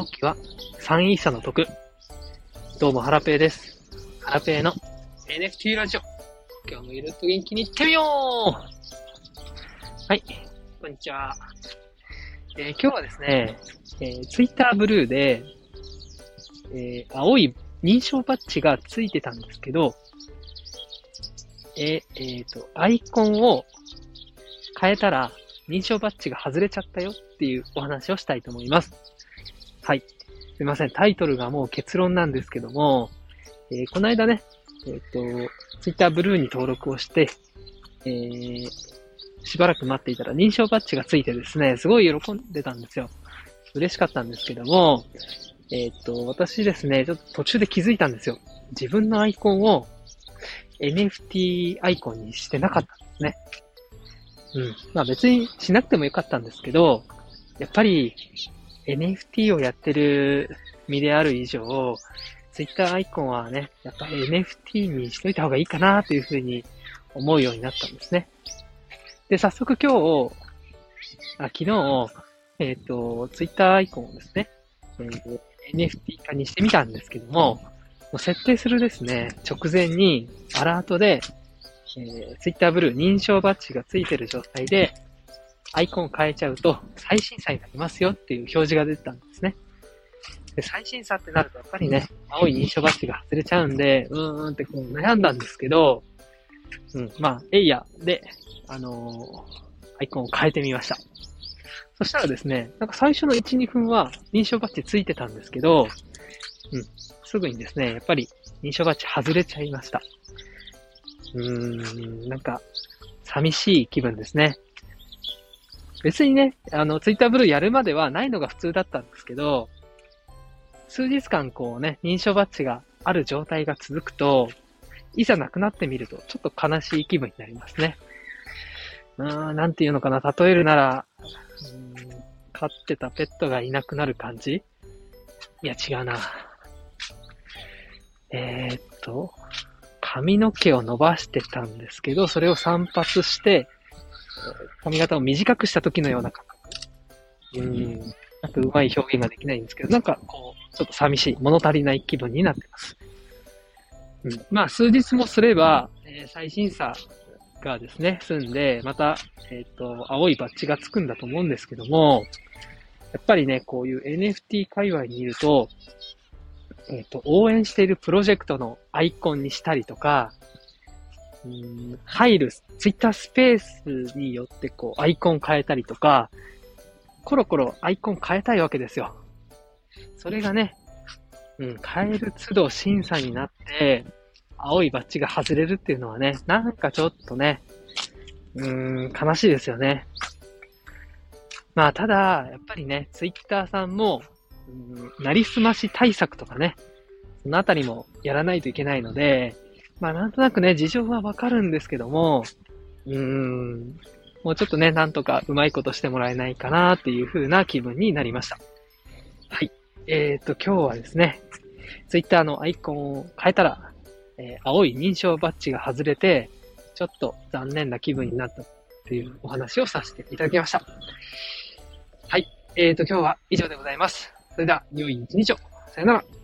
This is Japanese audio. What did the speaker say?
直樹は3イーサの得。どうも、ハラペーです。ハラペーの NFT ラジオ。今日もゆるっと元気に行ってみようはい、こんにちは。えー今日はですね、えー、Twitter ブルーで、えー青い認証バッジがついてたんですけど、えーえーと、アイコンを変えたら認証バッジが外れちゃったよっていうお話をしたいと思います。はい。すいません。タイトルがもう結論なんですけども、えーこの間ね、えっ、と、Twitter ブルーに登録をして、えーしばらく待っていたら認証バッジがついてですね、すごい喜んでたんですよ。嬉しかったんですけども、えっ、と、私ですね、ちょっと途中で気づいたんですよ。自分のアイコンを NFT アイコンにしてなかったんですね。うん。まあ別にしなくてもよかったんですけど、やっぱり NFT をやってる身である以上、Twitter アイコンはね、やっぱり NFT にしといた方がいいかなというふうに思うようになったんですね。で、早速今日、あ昨日、えっ、と、Twitter アイコンをですね、えー NFT 化にしてみたんですけども、もう設定するですね、直前にアラートで、えー、Twitter ブルー認証バッジがついてる状態で、アイコン変えちゃうと最新作になりますよっていう表示が出てたんですね。で最新作ってなるとやっぱりね、青い認証バッジが外れちゃうんで、うーんってこう悩んだんですけど、うん、まあ、エイヤで、あのーアイコンを変えてみました。そしたらですね、なんか最初の1、2分は認証バッジついてたんですけど、うん、すぐにですね、やっぱり認証バッジ外れちゃいました。うーん、なんか、寂しい気分ですね。別にね、あの、ツイッターブルーやるまではないのが普通だったんですけど、数日間こうね、認証バッジがある状態が続くと、いざなくなってみると、ちょっと悲しい気分になりますね。うーん、なんていうのかな、例えるなら、飼ってたペットがいなくなる感じ？いや、違うな。えー、っと、髪の毛を伸ばしてたんですけど、それを散髪して、髪型を短くした時のような感覚。うーん。なんかうまい表現ができないんですけど、なんかこう、ちょっと寂しい、物足りない気分になってます。うん。まあ、数日もすれば、えー最新さがですね、済んで、また、えっ、と、青いバッジがつくんだと思うんですけども、やっぱりね、こういう NFT 界隈にいると、えっ、と、応援しているプロジェクトのアイコンにしたりとか、入る、ツイッタースペースによってこう、アイコン変えたりとか、コロコロアイコン変えたいわけですよ。それがね、うん、変える都度審査になって、青いバッジが外れるっていうのはね、なんかちょっとね、うーん、悲しいですよね。まあ、ただ、やっぱりね、ツイッターさんも、うん、なりすまし対策とかね、そのあたりもやらないといけないので、まあ、なんとなくね、事情はわかるんですけども、うーん、もうちょっとね、なんとかうまいことしてもらえないかなっていう風な気分になりました。はい。えーと、今日はですね、ツイッターのアイコンを変えたら、えー青い認証バッジが外れて、ちょっと残念な気分になったっていうお話をさせていただきました。はい。えーと、今日は以上でございます。それでは、良い一日を。さよなら。